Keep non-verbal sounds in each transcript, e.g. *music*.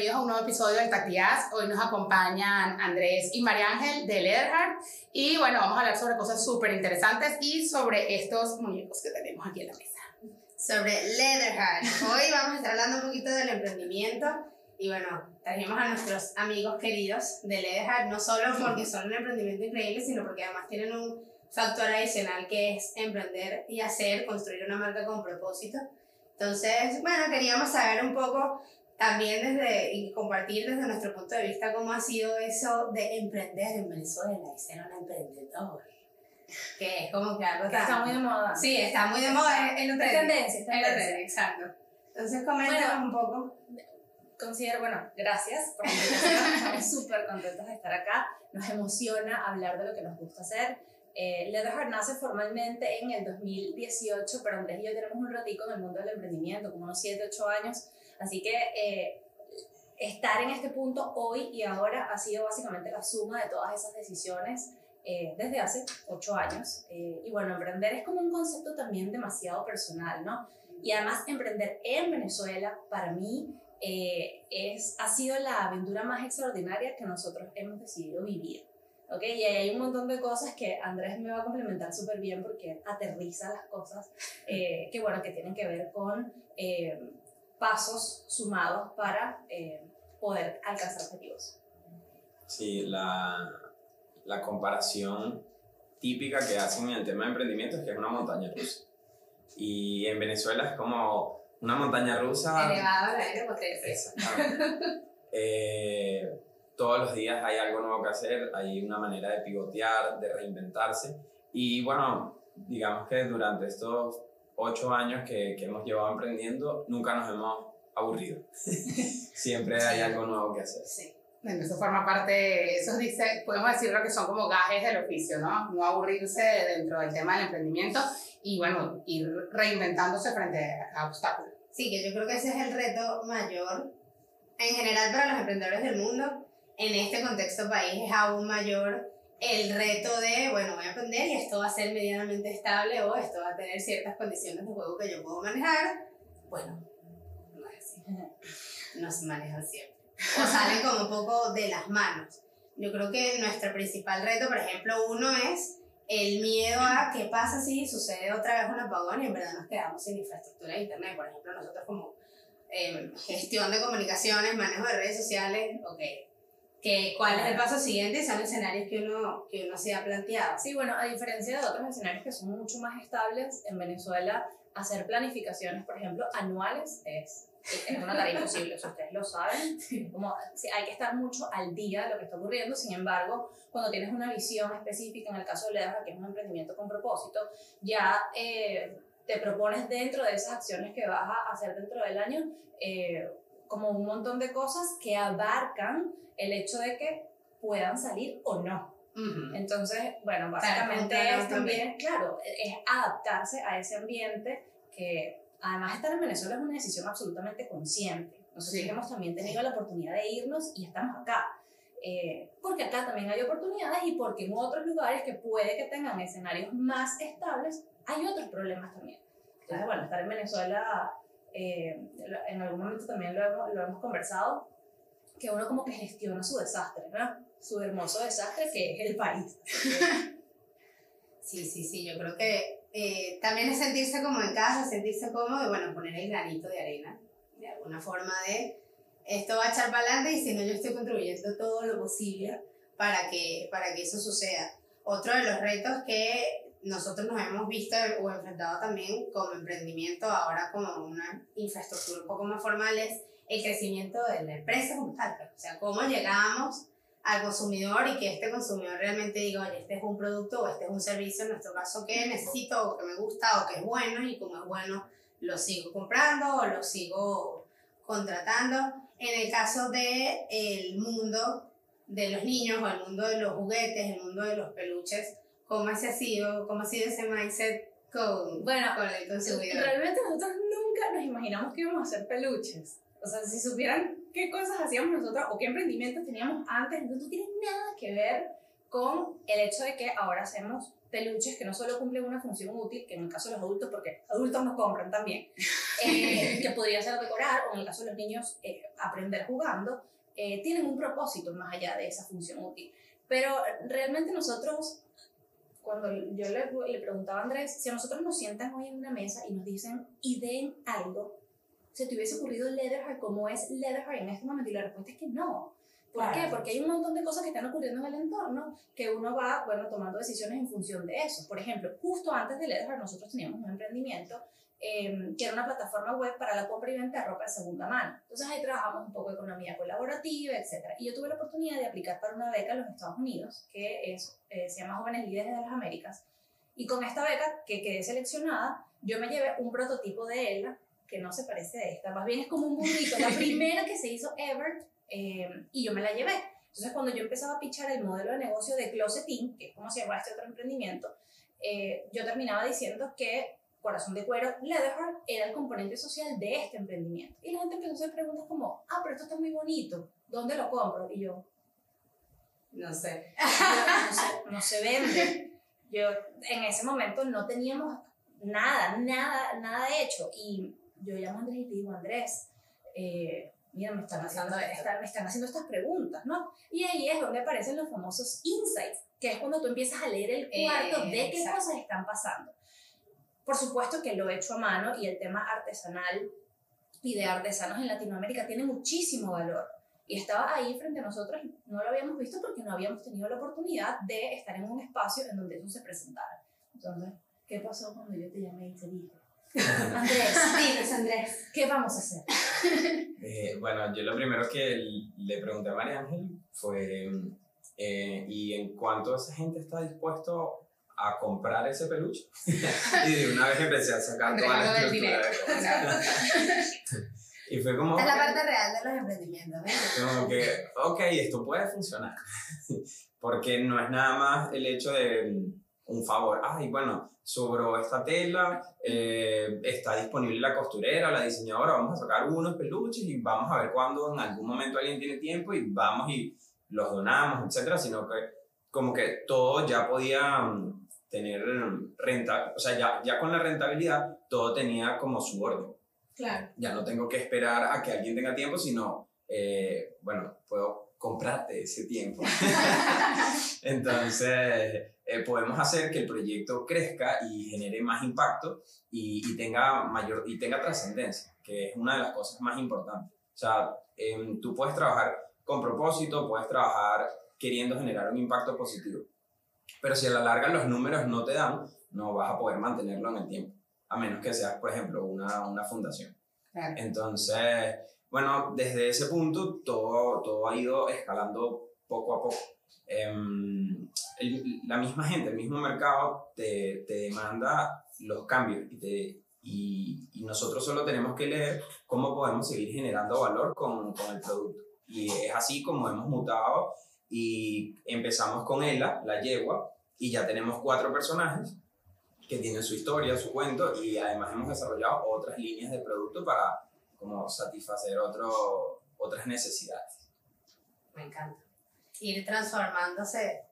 bienvenidos a un nuevo episodio del Tactiaz. Hoy nos acompañan Andrés y María Ángel de Leatherheart. Y bueno, vamos a hablar sobre cosas súper interesantes y sobre estos muñecos que tenemos aquí en la mesa. Sobre Leatherheart. Hoy vamos a estar hablando un poquito del emprendimiento. Y bueno, trajimos a nuestros amigos queridos de Leatherheart, no solo porque son un emprendimiento increíble, sino porque además tienen un factor adicional que es emprender y hacer, construir una marca con propósito. Entonces, bueno, queríamos saber un poco también desde y compartir desde nuestro punto de vista cómo ha sido eso de emprender en Venezuela y ser un emprendedor. Que es como que algo que está muy de moda. Sí, está muy de moda, es, lo tendencia, está en tendencia, exacto. Entonces, coméntanos un poco. Considero, bueno, gracias por la invitación, *laughs* estamos súper contentos de estar acá, nos emociona hablar de lo que nos gusta hacer, eh, Leatherheart nace formalmente en el 2018, pero Andrés y yo tenemos un ratico en el mundo del emprendimiento, como unos 7, 8 años, así que eh, estar en este punto hoy y ahora ha sido básicamente la suma de todas esas decisiones eh, desde hace 8 años. Eh, y bueno, emprender es como un concepto también demasiado personal, ¿no? Y además emprender en Venezuela, para mí, es, ha sido la aventura más extraordinaria que nosotros hemos decidido vivir. ¿ok? Y hay un montón de cosas que Andrés me va a complementar súper bien porque aterriza las cosas eh, que, bueno, que tienen que ver con eh, pasos sumados para eh, poder alcanzar objetivos. Sí, la, la comparación típica que hacen en el tema de emprendimiento es que es una montaña rusa. Y en Venezuela es como una montaña rusa... Elevada a la aire Exactamente. eh, todos los días hay algo nuevo que hacer, hay una manera de pivotear, de reinventarse. Y bueno, digamos que durante estos ocho años que, que hemos llevado emprendiendo, nunca nos hemos aburrido. *laughs* Siempre hay algo nuevo que hacer. Sí. Bueno, eso forma parte, eso dice, podemos decirlo que son como gajes del oficio, ¿no? No aburrirse dentro del tema del emprendimiento y bueno, ir reinventándose frente a obstáculos. Sí, que yo creo que ese es el reto mayor en general para los emprendedores del mundo, en este contexto país es aún mayor el reto de, bueno, voy a aprender y esto va a ser medianamente estable o esto va a tener ciertas condiciones de juego que yo puedo manejar. Bueno, no es así. No se manejan siempre. O salen como un poco de las manos. Yo creo que nuestro principal reto, por ejemplo, uno es el miedo a qué pasa si sucede otra vez un apagón y en verdad nos quedamos sin infraestructura de Internet. Por ejemplo, nosotros como eh, gestión de comunicaciones, manejo de redes sociales, ok, que cuál es el paso siguiente son escenarios que uno, que uno se ha planteado. Sí, bueno, a diferencia de otros escenarios que son mucho más estables, en Venezuela hacer planificaciones, por ejemplo, anuales es, es una tarea imposible, si ustedes lo saben. Como, hay que estar mucho al día de lo que está ocurriendo, sin embargo, cuando tienes una visión específica, en el caso de Ledra, que es un emprendimiento con propósito, ya eh, te propones dentro de esas acciones que vas a hacer dentro del año, eh, como un montón de cosas que abarcan el hecho de que puedan salir o no. Entonces, bueno, básicamente es también, claro, es adaptarse a ese ambiente que además estar en Venezuela es una decisión absolutamente consciente. Nosotros hemos también tenido la oportunidad de irnos y estamos acá. Eh, porque acá también hay oportunidades y porque en otros lugares que puede que tengan escenarios más estables, hay otros problemas también. Entonces, bueno, estar en Venezuela, eh, en algún momento también lo hemos, lo hemos conversado, que uno como que gestiona su desastre, ¿no? Su hermoso desastre que es el país. *laughs* Sí, sí, sí, yo creo que eh, también es sentirse como en casa, sentirse cómodo y bueno, poner el granito de arena, de alguna forma de esto va a echar para adelante y si no yo estoy contribuyendo todo lo posible para que, para que eso suceda. Otro de los retos que nosotros nos hemos visto o enfrentado también como emprendimiento, ahora como una infraestructura un poco más formal, es el crecimiento de la empresa como tal. Pues. O sea, cómo llegamos al consumidor y que este consumidor realmente diga, oye, este es un producto o este es un servicio, en nuestro caso, que necesito o que me gusta o que es bueno y como es bueno, lo sigo comprando o lo sigo contratando. En el caso del el mundo de los niños o el mundo de los juguetes, el mundo de los peluches, ¿cómo ha sido, cómo ha sido ese mindset con, bueno, con el consumidor? Realmente nosotros nunca nos imaginamos que íbamos a hacer peluches. O sea, si supieran qué cosas hacíamos nosotros o qué emprendimientos teníamos antes, no tiene nada que ver con el hecho de que ahora hacemos peluches que no solo cumplen una función útil, que en el caso de los adultos, porque adultos nos compran también, *laughs* eh, que podría ser decorar, o en el caso de los niños, eh, aprender jugando, eh, tienen un propósito más allá de esa función útil. Pero realmente nosotros, cuando yo le, le preguntaba a Andrés, si a nosotros nos sientan hoy en una mesa y nos dicen, ideen algo, ¿se te hubiese ocurrido Leatherheart como es Leatherheart en este momento? Y la respuesta es que no. ¿Por Claro. qué? Porque hay un montón de cosas que están ocurriendo en el entorno que uno va, bueno, tomando decisiones en función de eso. Por ejemplo, justo antes de Leatherheart nosotros teníamos un emprendimiento eh, que era una plataforma web para la compra y venta de ropa de segunda mano. Entonces ahí trabajamos un poco de economía colaborativa, etc. Y yo tuve la oportunidad de aplicar para una beca en los Estados Unidos, que es, eh, se llama Jóvenes Líderes de las Américas. Y con esta beca, que quedé seleccionada, yo me llevé un prototipo de ella que no se parece a esta, más bien es como un burrito, la *laughs* primera que se hizo ever, eh, y yo me la llevé. Entonces, cuando yo empezaba a pichar el modelo de negocio de Closetín, que es como se llama este otro emprendimiento, eh, yo terminaba diciendo que Corazón de Cuero, Leatherheart, era el componente social de este emprendimiento. Y la gente empezó a hacer preguntas como, ah, pero esto está muy bonito, ¿dónde lo compro? Y yo, No sé. no, se, no se vende. Yo en ese momento no teníamos nada, nada, nada hecho. Y yo llamo a Andrés y le digo, Andrés, eh, mira, me están, haciendo, esta- me están haciendo estas preguntas, ¿no? Y ahí es donde aparecen los famosos insights, que es cuando tú empiezas a leer el cuarto Eh, de qué exacto. cosas están pasando. Por supuesto que lo he hecho a mano y el tema artesanal y de artesanos en Latinoamérica tiene muchísimo valor. Y estaba ahí frente a nosotros, no lo habíamos visto porque no habíamos tenido la oportunidad de estar en un espacio en donde eso se presentara. Entonces, ¿qué pasó cuando yo te llamé y te dije, *laughs* Andrés, Dinos, Andrés. ¿qué vamos a hacer? Eh, bueno, yo lo primero que le pregunté a María Ángel fue, eh, ¿y en cuánto esa gente está dispuesto a comprar ese peluche? *laughs* y de una vez empecé a sacar toda la estructura dinero. de cosas. *laughs* y fue como, es la parte real de los emprendimientos, ¿ves? como que, ok, esto puede funcionar. *laughs* Porque no es nada más el hecho de mm, un favor. Ay, bueno, sobró esta tela, eh, está disponible la costurera, la diseñadora, vamos a sacar unos peluches y vamos a ver cuándo en algún momento alguien tiene tiempo y vamos y los donamos, etcétera, sino que como que todo ya podía mm, tener mm, renta, o sea, ya, ya con la rentabilidad todo tenía como su orden Claro. ya no tengo que esperar a que alguien tenga tiempo, sino, eh, bueno, puedo comprarte ese tiempo. *laughs* Entonces, eh, podemos hacer que el proyecto crezca y genere más impacto y, y tenga mayor y tenga trascendencia, que es una de las cosas más importantes. O sea, em, tú puedes trabajar con propósito, puedes trabajar queriendo generar un impacto positivo, pero si a la larga los números no te dan, no vas a poder mantenerlo en el tiempo, a menos que seas, por ejemplo, una, una fundación. Claro. Entonces, bueno, desde ese punto todo, todo ha ido escalando poco a poco. Em, el- la misma gente, el mismo mercado te, te demanda los cambios y, te- y, y nosotros solo tenemos que leer cómo podemos seguir generando valor con, con el producto. Y es así como hemos mutado y empezamos con Ella, la yegua, y ya tenemos cuatro personajes que tienen su historia, su cuento, y además hemos desarrollado otras líneas de producto para como satisfacer otro, otras necesidades. Me encanta. Ir transformándose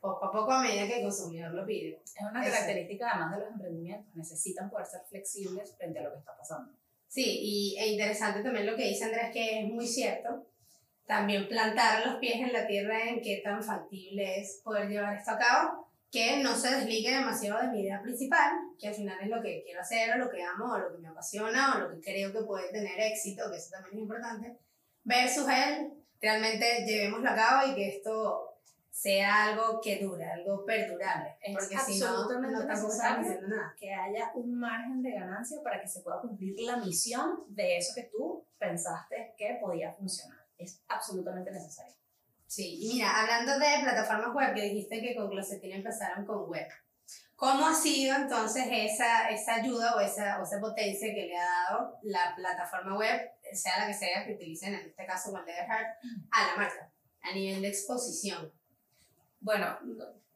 poco a poco a medida que el consumidor lo pide. Es una Eso. característica además de los emprendimientos, necesitan poder ser flexibles frente a lo que está pasando. Sí, y e interesante también lo que dice Andrés, que es muy cierto. También plantar los pies en la tierra en qué tan factible es poder llevar esto a cabo, que no se desligue demasiado de mi idea principal, que al final es lo que quiero hacer, o lo que amo, o lo que me apasiona, o lo que creo que puede tener éxito, que eso también es importante, versus el realmente llevémoslo a cabo y que esto sea algo que dure, algo perdurable. Es porque si no, no necesario. estamos haciendo nada. Que haya un margen de ganancia para que se pueda cumplir la misión de eso que tú pensaste que podía funcionar. Es absolutamente necesario. Sí, y mira, hablando de plataformas web, que dijiste que con Closetina empezaron con web. ¿Cómo ha sido entonces esa, esa ayuda o esa, o esa potencia que le ha dado la plataforma web, sea la que sea que utilicen, en este caso con Leatherheart, a la marca, a nivel de exposición? Bueno,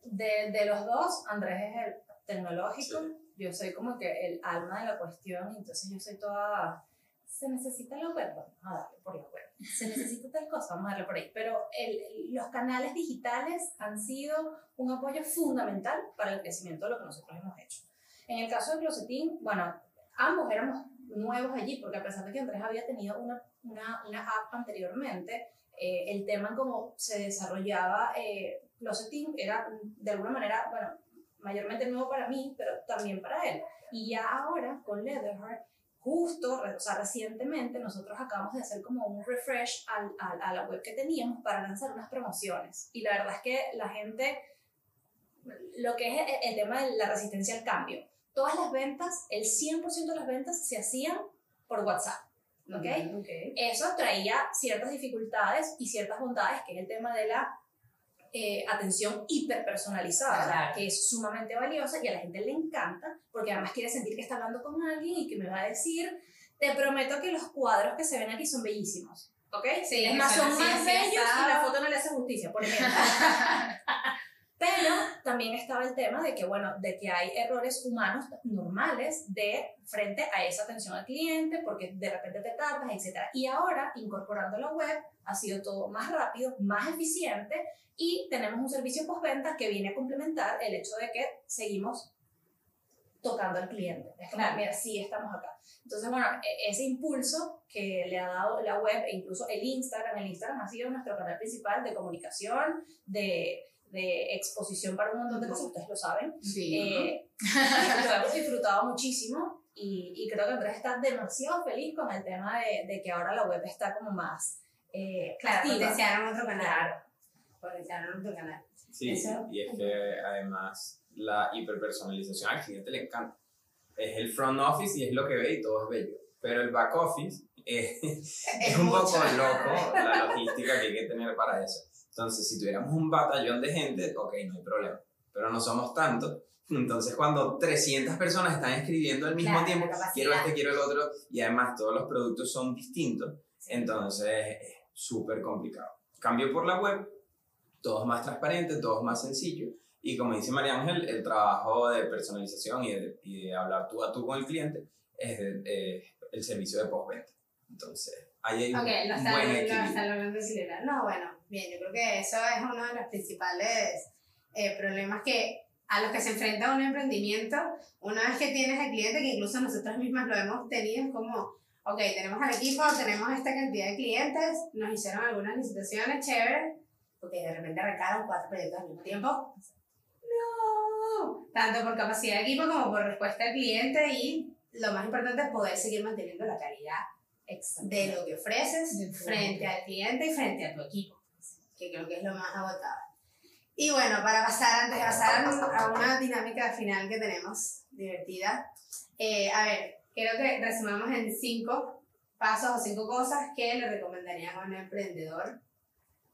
de, de los dos, Andrés es el tecnológico, yo soy como que el alma de la cuestión, entonces yo soy toda, se necesita la web, vamos a darle por la web. se necesita tal cosa, vamos a darle por ahí. Pero el, los canales digitales han sido un apoyo fundamental para el crecimiento de lo que nosotros hemos hecho. En el caso de Closetín, bueno, ambos éramos nuevos allí, porque a pesar de que Andrés había tenido una, una, una app anteriormente, eh, el tema en cómo se desarrollaba eh, Closetín era de alguna manera, bueno, mayormente nuevo para mí, pero también para él. Y ya ahora con Leatherheart justo, o sea, recientemente nosotros acabamos de hacer como un refresh al, al, a la web que teníamos para lanzar unas promociones. Y la verdad es que la gente, lo que es el, el tema de la resistencia al cambio, todas las ventas, el 100% de las ventas se hacían por WhatsApp. ¿ok? okay. Eso traía ciertas dificultades y ciertas bondades, que es el tema de la eh, atención hiperpersonalizada, Claro. que es sumamente valiosa y a la gente le encanta, porque además quiere sentir que está hablando con alguien y que me va a decir, te prometo que los cuadros que se ven aquí son bellísimos. ¿Ok? Sí, es más, son más bellos y la foto no le hace justicia, por *laughs* ejemplo. Pero también estaba el tema de que, bueno, de que hay errores humanos normales de frente a esa atención al cliente, porque de repente te tardas, etc. Y ahora, incorporando la web, ha sido todo más rápido, más eficiente y tenemos un servicio postventa que viene a complementar el hecho de que seguimos tocando al cliente. Es como, Claro. mira, sí, estamos acá. Entonces, bueno, e- ese impulso que le ha dado la web e incluso el Instagram, el Instagram ha sido nuestro canal principal de comunicación, de, de exposición para un montón de cosas, ustedes lo saben. Sí. Eh, *laughs* lo hemos disfrutado muchísimo y, y creo que Andrés está demasiado feliz con el tema de, de que ahora la web está como más eh, Claro, potenciaron otro canal. Claro. Potenciaron otro canal. Sí, Eso- y es que además la hiperpersonalización al cliente le encanta. Es el front office y es lo que ve y todo es bello. Pero el back office es, *laughs* es un poco mucho. loco la logística que hay que tener para eso. Entonces, si tuviéramos un batallón de gente, ok, no hay problema. Pero no somos tantos. Entonces, cuando 300 personas están escribiendo al mismo Claro, tiempo, quiero este, quiero el otro, y además todos los productos son distintos, entonces es súper complicado. Cambio por la web, todo es más transparente, todo es más sencillo. Y como dice María Ángel, el trabajo de personalización y de, y de hablar tú a tú con el cliente es de- eh, el servicio de postventa. Entonces, ahí hay un, Ok, lo un están, buen equilibrio. No, bueno, bien, yo creo que eso es uno de los principales eh, problemas que a los que se enfrenta un emprendimiento, una vez que tienes al cliente, que incluso nosotros mismas lo hemos tenido, es como, ok, tenemos al equipo, tenemos esta cantidad de clientes, nos hicieron algunas licitaciones chéveres, porque de repente arrancaron cuatro proyectos al mismo tiempo. No, tanto por capacidad de equipo como por respuesta al cliente y lo más importante es poder seguir manteniendo la calidad de lo que ofreces frente al cliente y frente a tu equipo, que creo que es lo más agotador. Y bueno, para pasar, antes de pasar a una dinámica final que tenemos, divertida, eh, a ver, quiero que resumamos en cinco pasos o cinco cosas que le recomendarían a un emprendedor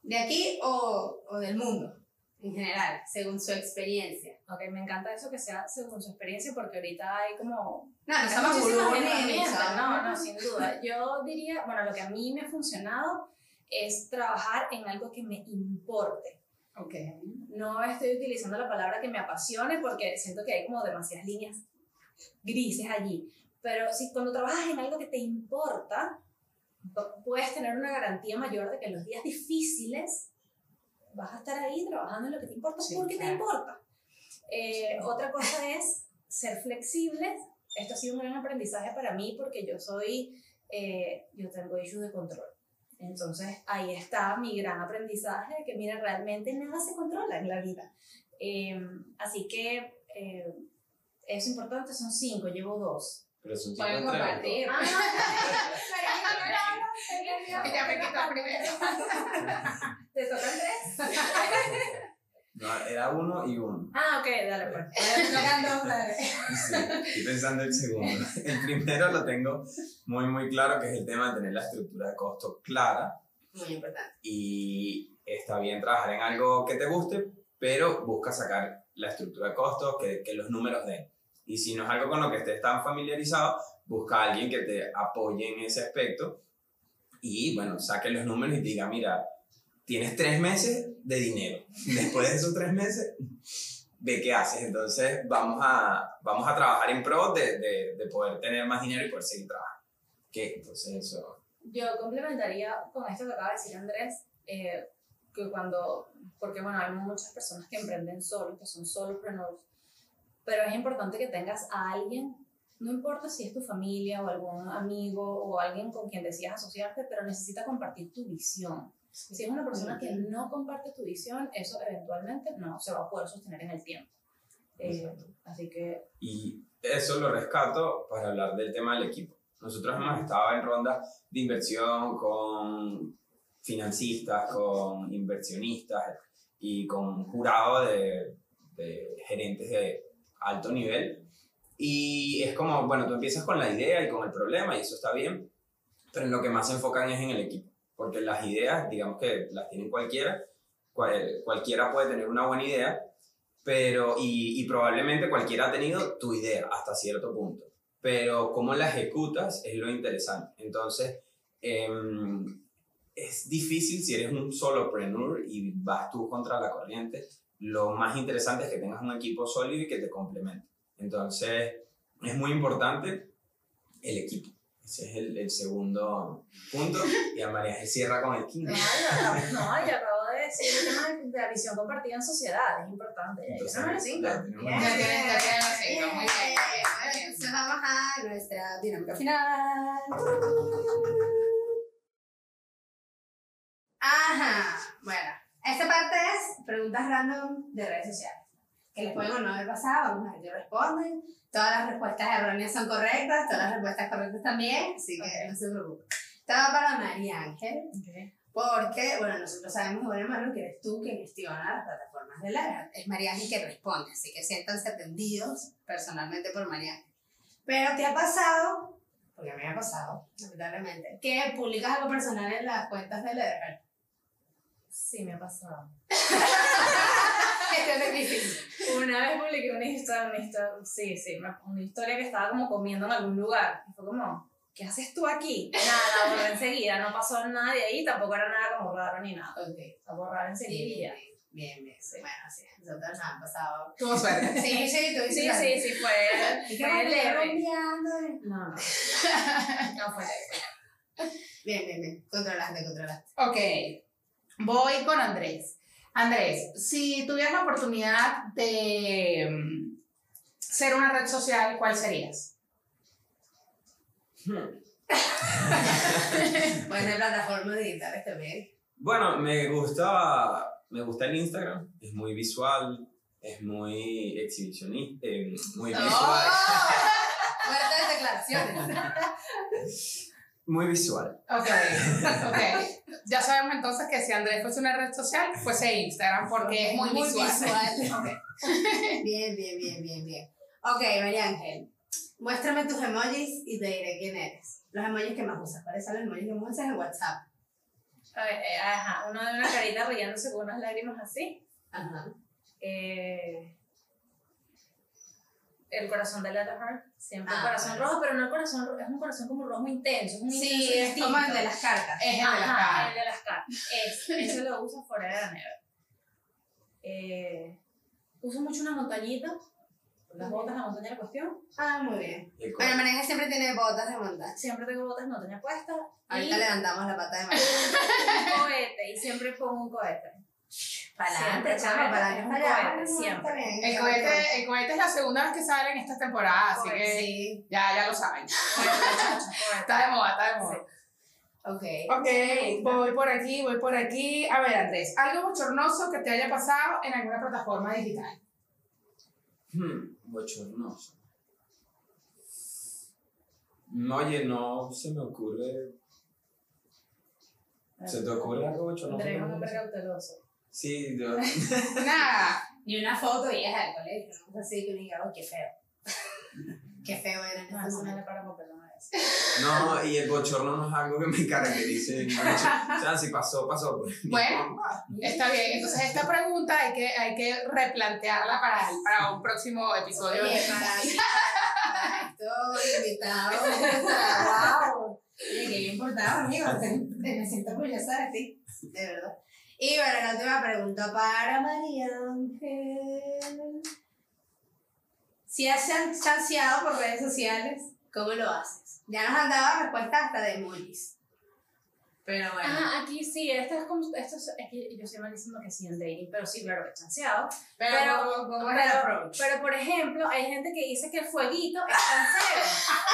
de aquí o, o del mundo en general, según su experiencia. Ok, me encanta eso que sea según su experiencia, porque ahorita hay como No, no somos- No, no, sin duda. Yo diría, bueno, lo que a mí me ha funcionado es trabajar en algo que me importe. Ok. No estoy utilizando la palabra que me apasione porque siento que hay como demasiadas líneas grises allí. Pero si cuando trabajas en algo que te importa, pu- puedes tener una garantía mayor de que en los días difíciles vas a estar ahí trabajando en lo que te importa Sí, porque te claro. importa. Eh, otra cosa es ser flexibles. Esto ha sido un gran aprendizaje para mí porque yo soy, eh, yo tengo issues de control. Entonces ahí está mi gran aprendizaje de que, mira, realmente nada se controla en la vida. Eh, así que eh, es importante, son cinco, llevo dos. Pero son Pueden cinco compartir. Ah, Ya me quitó primero. ¿Te tocan tres? No, era uno y uno. Ah, ok, dale pues. *laughs* Sí, estoy pensando el segundo. *laughs* El primero lo tengo muy, muy claro, que es el tema de tener la estructura de costos clara. Muy importante. Y está bien trabajar en algo que te guste, pero busca sacar la estructura de costos, que, que los números den. Y si no es algo con lo que estés tan familiarizado, busca a alguien que te apoye en ese aspecto y, bueno, saque los números y te diga, mira, tienes tres meses de dinero. Después de esos tres meses, ve qué haces. Entonces, vamos a, vamos a trabajar en pro de, de, de poder tener más dinero y poder seguir trabajando. Que entonces eso Yo complementaría con esto que acaba de decir Andrés, eh, que cuando, porque bueno, hay muchas personas que emprenden solos, que son solopreneurs, pero es importante que tengas a alguien, no importa si es tu familia o algún amigo o alguien con quien decidas asociarte, pero necesita compartir tu visión. Si es una persona que no comparte tu visión, eso eventualmente no se va a poder sostener en el tiempo. Eh, así que... Y eso lo rescato para hablar del tema del equipo. Nosotros hemos estado en rondas de inversión con financistas, con inversionistas y con jurado de, de gerentes de alto nivel. Y es como, bueno, tú empiezas con la idea y con el problema y eso está bien, pero en lo que más se enfocan es en el equipo, porque las ideas, digamos que las tienen cualquiera, cual- cualquiera puede tener una buena idea, pero, y, y probablemente cualquiera ha tenido tu idea hasta cierto punto, pero cómo la ejecutas es lo interesante. Entonces, em, es difícil si eres un solopreneur y vas tú contra la corriente. Lo más interesante es que tengas un equipo sólido y que te complemente. Entonces, es muy importante el equipo. Ese es el, el segundo punto. Y a María se cierra con el No, quinto. yo acabo, no, yo acabo de decir el tema de, la visión compartida en sociedad, es importante. Entonces, Número cinco. la tenemos. Bien. Ya tienen, los cinco, muy bien, Bien. muy bien, muy bien. Entonces vamos a nuestra dinámica final. Ajá. Bueno, esta parte es preguntas random de redes sociales. Que les pueden o no haber pasado, vamos a ver qué responden. Todas las respuestas erróneas son correctas, todas las respuestas correctas también, así que Ok. no se preocupen. Estaba para María Ángel. Ok. Porque, bueno, nosotros sabemos de buena mano que eres tú quien gestiona las plataformas de la Es María Ángel que responde, así que siéntanse atendidos personalmente por María Ángel. Pero te ha pasado, porque a mí me ha pasado, lamentablemente, que publicas algo personal en las cuentas de Letterhead. Sí, me ha pasado. *laughs* Gestión de crisis. Una vez publiqué una historia, una historia, sí, sí, una, historia que estaba como comiendo en algún lugar. Y fue como, ¿qué haces tú aquí? Nada, la borré enseguida, no pasó nada de ahí, tampoco era nada como raro ni nada. Ok. La borrar enseguida ya. Bien, bien. Sí. Bueno, sí, nosotros nos han pasado. Tuvo suerte. Sí, sí, tú Sí, sí, sí, fue, ¿Y qué fue leve. No, no. *laughs* No fue leve. Bien, bien, bien. Controlaste, controlaste. Ok, voy con Andrés. Andrés, si tuvieras la oportunidad de mm, ser una red social, ¿cuál serías? *laughs* *laughs* Buena plataforma digital también. Bueno, me gusta, me gusta el Instagram. Es muy visual, es muy exhibicionista, eh, muy ¡Oh! visual. *laughs* Fuertes declaraciones. Muy visual. Ok, *laughs* ok. Ya sabemos entonces que si Andrés fuese una red social, fuese Instagram, porque es muy, Muy visual. visual. *laughs* Ok. Bien, bien, bien, bien, bien. Ok, María Ángel. Muéstrame tus emojis y te diré quién eres. Los emojis que más usas. ¿Cuáles son los emojis que más usas en WhatsApp? A ver, eh, ajá, uno de una carita riéndose con unas lágrimas así. Ajá. Eh, el corazón de Letterheart, siempre el Ah, corazón rojo, pero no el corazón rojo, es un corazón como rojo intenso, es un Sí, intenso es distinto. como el de las cartas. Es el de las el de cartas. *laughs* Ese lo uso forever and ever. Eh, uso mucho una montañita, las botas, la montaña de cuestión. Ah, muy bien. Bueno, María Ángel siempre tiene botas de montaña. Siempre tengo botas de montaña puestas. Ahorita y levantamos la pata de *laughs* María. un cohete, y siempre pongo un cohete. Para Siempre, adelante, chama, para adelante. siempre. El cohete, el cohete es la segunda vez que sale en esta temporada, así Cohete, que Sí, ya, ya lo saben. *laughs* Está de moda, está de moda. ok. Ok, voy por aquí, voy por aquí. A ver, Andrés, algo bochornoso que te haya pasado en alguna plataforma digital. Hmm, bochornoso. No, Oye, no se me ocurre. ¿Se te ocurre algo bochornoso? Andrés es un hombre cauteloso. Sí, yo. *laughs* Nada. Ni una foto vieja del colegio, ¿no? Así que diga, oh, qué feo. *laughs* qué feo era en No, no. No, y el bochorno no es algo que me caracterice. O sea, si pasó, pasó. Bueno, *laughs* está bien. Entonces, esta pregunta hay que, hay que replantearla para, para un próximo episodio. Oye, para, para esto, invitado. wow. Oye, qué bien portado, amigo. Te- te- Me siento orgullosa de ti, de verdad. Y bueno, la última pregunta para María Ángel. Si has chan- chanceado por redes sociales, ¿cómo lo haces? Ya nos han dado respuestas hasta de emojis. Pero bueno. Ah, aquí sí, esto es como, esto es, es que yo soy malísimo que sí en dating, pero sí, claro, que chanceado. pero, pero- ¿cómo- ¿cómo es el Pero, approach? pero, por ejemplo, hay gente que dice que el fueguito es chanceo. *laughs*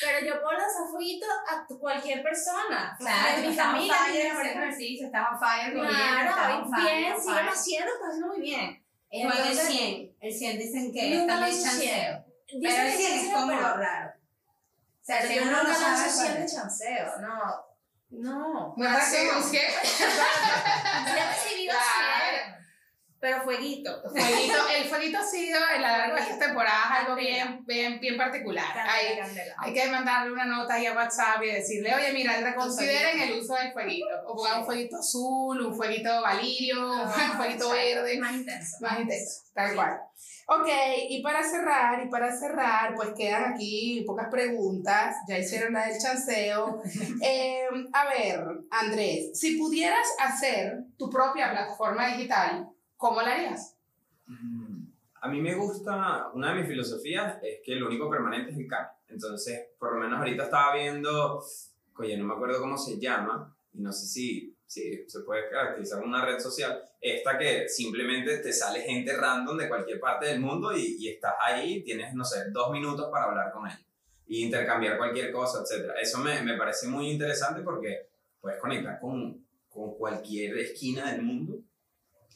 pero yo puedo lanzar fueguito a cualquier persona. Claro, mi familia. ser- ejemplo, sí, estamos fire, bien, Claro, on fire. haciendo, estás haciendo muy bien. El juego del Entonces, 100, el 100 dicen que es Nunca también 100. chanceo. Pero el que 100 es como raro. O sea, yo uno no nunca sabe lanzo cuál 100 de es. chanceo, no. No. No es así, un cien. Ya he recibido Claro. 100. Pero fueguito. *laughs* Fueguito, el fueguito ha sido en la largo de estas temporadas algo bien, bien, bien particular. Hay, hay que mandarle una nota ahí a WhatsApp y decirle, oye, mira, reconsideren el uso del fueguito. O pongan un fueguito azul, un fueguito valirio, *laughs* un fueguito verde. Más intenso. Más intenso, tal cual. Ok, y para cerrar, y para cerrar, pues quedan aquí pocas preguntas. Ya hicieron la del chanceo. *laughs* Eh, a ver, Andrés, si pudieras hacer tu propia plataforma digital, ¿cómo la harías? Mm, A mí me gusta, una de mis filosofías es que lo único permanente es el cambio. Entonces, por lo menos ahorita estaba viendo, oye, no me acuerdo cómo se llama, y no sé si, si se puede caracterizar una red social, esta que simplemente te sale gente random de cualquier parte del mundo y, y estás ahí, tienes, no sé, dos minutos para hablar con ellos y intercambiar cualquier cosa, etc. Eso me, me parece muy interesante porque puedes conectar con, con cualquier esquina del mundo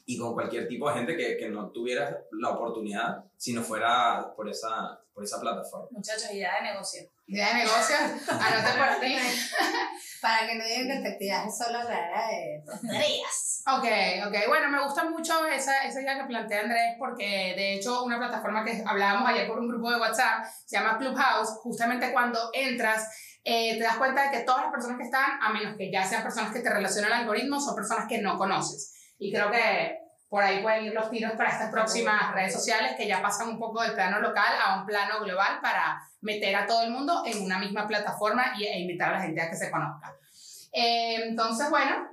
y con cualquier tipo de gente que, que no tuviera la oportunidad si no fuera por esa, por esa plataforma. Muchachos, idea de negocio. Idea de negocio, *laughs* anota por ti. *laughs* Para que no digan que te actividad es solo hablar de tonterías. Ok, ok. Bueno, me gusta mucho esa, esa idea que plantea Andrés porque de hecho una plataforma que hablábamos ayer por un grupo de WhatsApp se llama Clubhouse. Justamente cuando entras eh, te das cuenta de que todas las personas que están, a menos que ya sean personas que te relacionan al algoritmo, son personas que no conoces. Y creo que por ahí pueden ir los tiros para estas próximas redes sociales que ya pasan un poco del plano local a un plano global para meter a todo el mundo en una misma plataforma y, e invitar a la gente a que se conozca. Eh, entonces, bueno,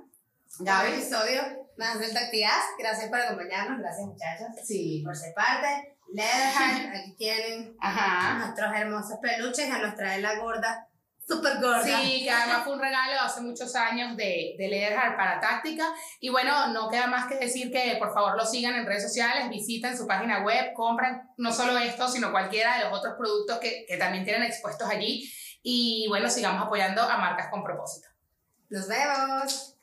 Gaby, Gaby. episodio más del Tactigas. Gracias por acompañarnos. Gracias, muchachos, Sí. por ser parte. Leatherheart, *laughs* aquí tienen Ajá. nuestros hermosos peluches. A nuestra la gorda, súper gorda. Sí, que además fue un regalo hace muchos años de, de Leatherheart para Táctica. Y bueno, no queda más que decir que por favor lo sigan en redes sociales, visiten su página web, compren no solo esto, sino cualquiera de los otros productos que, que también tienen expuestos allí. Y bueno, sigamos apoyando a marcas con propósito. Nos vemos.